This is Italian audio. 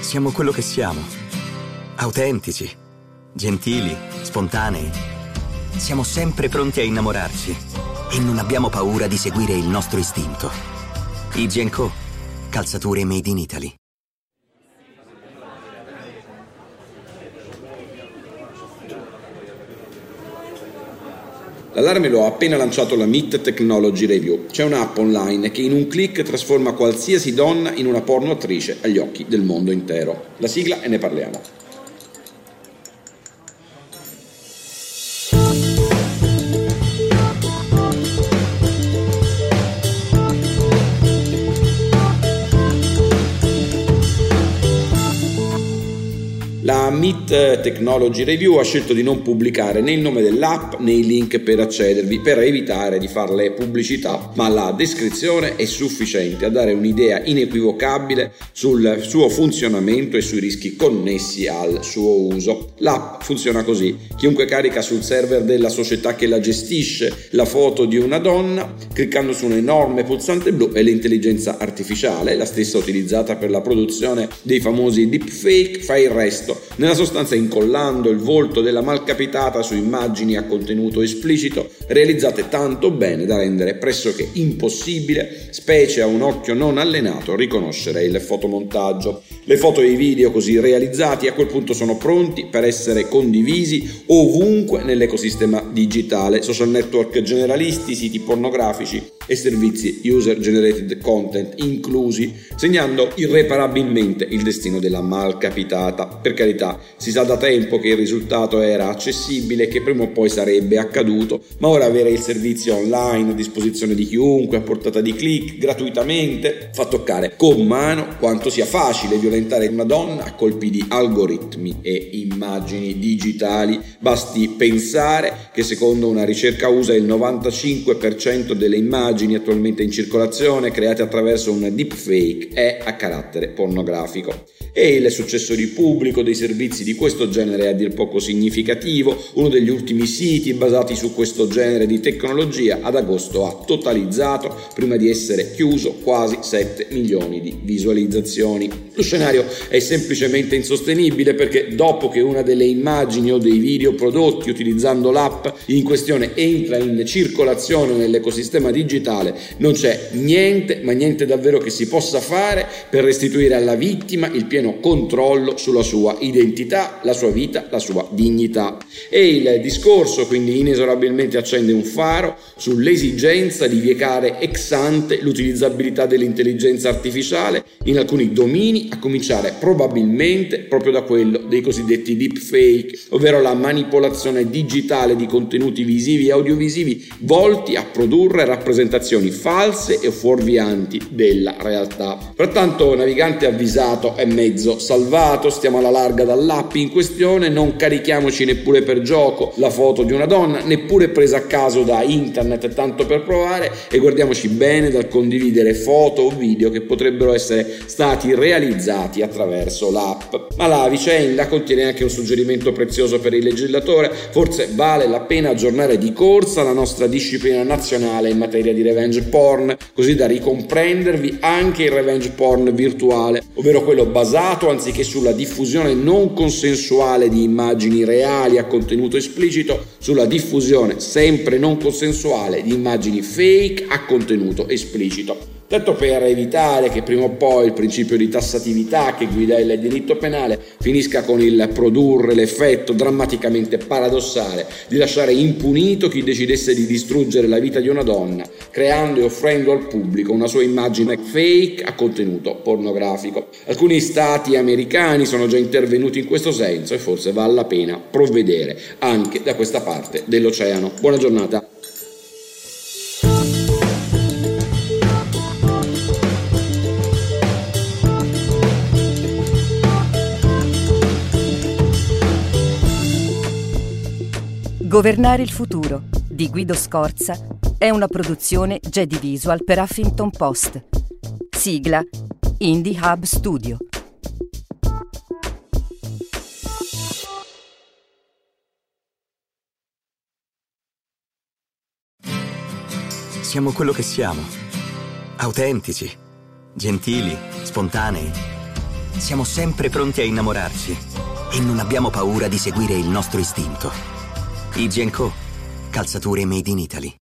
Siamo quello che siamo. Autentici, gentili, spontanei. Siamo sempre pronti a innamorarci e non abbiamo paura di seguire il nostro istinto. IG Co. Calzature made in Italy. L'allarme lo ha appena lanciato la MIT Technology Review. C'è un'app online che in un clic trasforma qualsiasi donna in una porno attrice agli occhi del mondo intero. La sigla e ne parliamo. Meet Technology Review ha scelto di non pubblicare né il nome dell'app né i link per accedervi per evitare di farle pubblicità, ma la descrizione è sufficiente a dare un'idea inequivocabile sul suo funzionamento e sui rischi connessi al suo uso. L'app funziona così: chiunque carica sul server della società che la gestisce la foto di una donna, cliccando su un enorme pulsante blu è l'intelligenza artificiale, la stessa utilizzata per la produzione dei famosi deepfake, fa il resto nella sostanza incollando il volto della malcapitata su immagini a contenuto esplicito realizzate tanto bene da rendere pressoché impossibile, specie a un occhio non allenato, riconoscere il fotomontaggio. Le foto e i video così realizzati a quel punto sono pronti per essere condivisi ovunque nell'ecosistema digitale, social network generalisti, siti pornografici e servizi user generated content inclusi, segnando irreparabilmente il destino della malcapitata. Per carità, si sa da tempo che il risultato era accessibile e che prima o poi sarebbe accaduto, ma ora avere il servizio online a disposizione di chiunque, a portata di click, gratuitamente, fa toccare con mano quanto sia facile violentare una donna a colpi di algoritmi e immagini digitali. Basti pensare che secondo una ricerca USA il 95% delle immagini attualmente in circolazione create attraverso un deepfake è a carattere pornografico. E il successo di pubblico dei servizi di questo genere è a dir poco significativo. Uno degli ultimi siti basati su questo genere di tecnologia ad agosto ha totalizzato, prima di essere chiuso, quasi 7 milioni di visualizzazioni. Lo scenario è semplicemente insostenibile perché dopo che una delle immagini o dei video prodotti utilizzando l'app in questione entra in circolazione nell'ecosistema digitale, non c'è niente, ma niente davvero che si possa fare per restituire alla vittima il pieno controllo sulla sua identità, la sua vita, la sua dignità. E il discorso quindi inesorabilmente accende un faro sull'esigenza di vietare ex ante l'utilizzabilità dell'intelligenza artificiale in alcuni domini, a cominciare probabilmente proprio da quello dei cosiddetti deepfake, ovvero la manipolazione digitale di contenuti visivi e audiovisivi volti a produrre rappresentazioni false e fuorvianti della realtà. Pertanto, navigante avvisato è mezzo salvato, stiamo alla larga dall'app in questione, non carichiamoci neppure per gioco la foto di una donna, neppure presa a caso da internet tanto per provare e guardiamoci bene dal condividere foto o video che potrebbero essere stati realizzati attraverso l'app. Ma la vicenda contiene anche un suggerimento prezioso per il legislatore, forse vale la pena aggiornare di corsa la nostra disciplina nazionale in materia di revenge porn, così da ricomprendervi anche il revenge porn virtuale, ovvero quello basato anziché sulla diffusione non consensuale di immagini reali a contenuto esplicito, sulla diffusione sempre non consensuale di immagini fake a contenuto esplicito. Tanto per evitare che prima o poi il principio di tassatività che guida il diritto penale finisca con il produrre l'effetto drammaticamente paradossale di lasciare impunito chi decidesse di distruggere la vita di una donna, creando e offrendo al pubblico una sua immagine fake a contenuto pornografico. Alcuni stati americani sono già intervenuti in questo senso e forse vale la pena provvedere anche da questa parte dell'oceano. Buona giornata. Governare il futuro di Guido Scorza è una produzione Jedi Visual per Huffington Post. Sigla Indie Hub Studio. Siamo quello che siamo. Autentici, gentili, spontanei. Siamo sempre pronti a innamorarci e non abbiamo paura di seguire il nostro istinto. IG Co. Calzature made in Italy.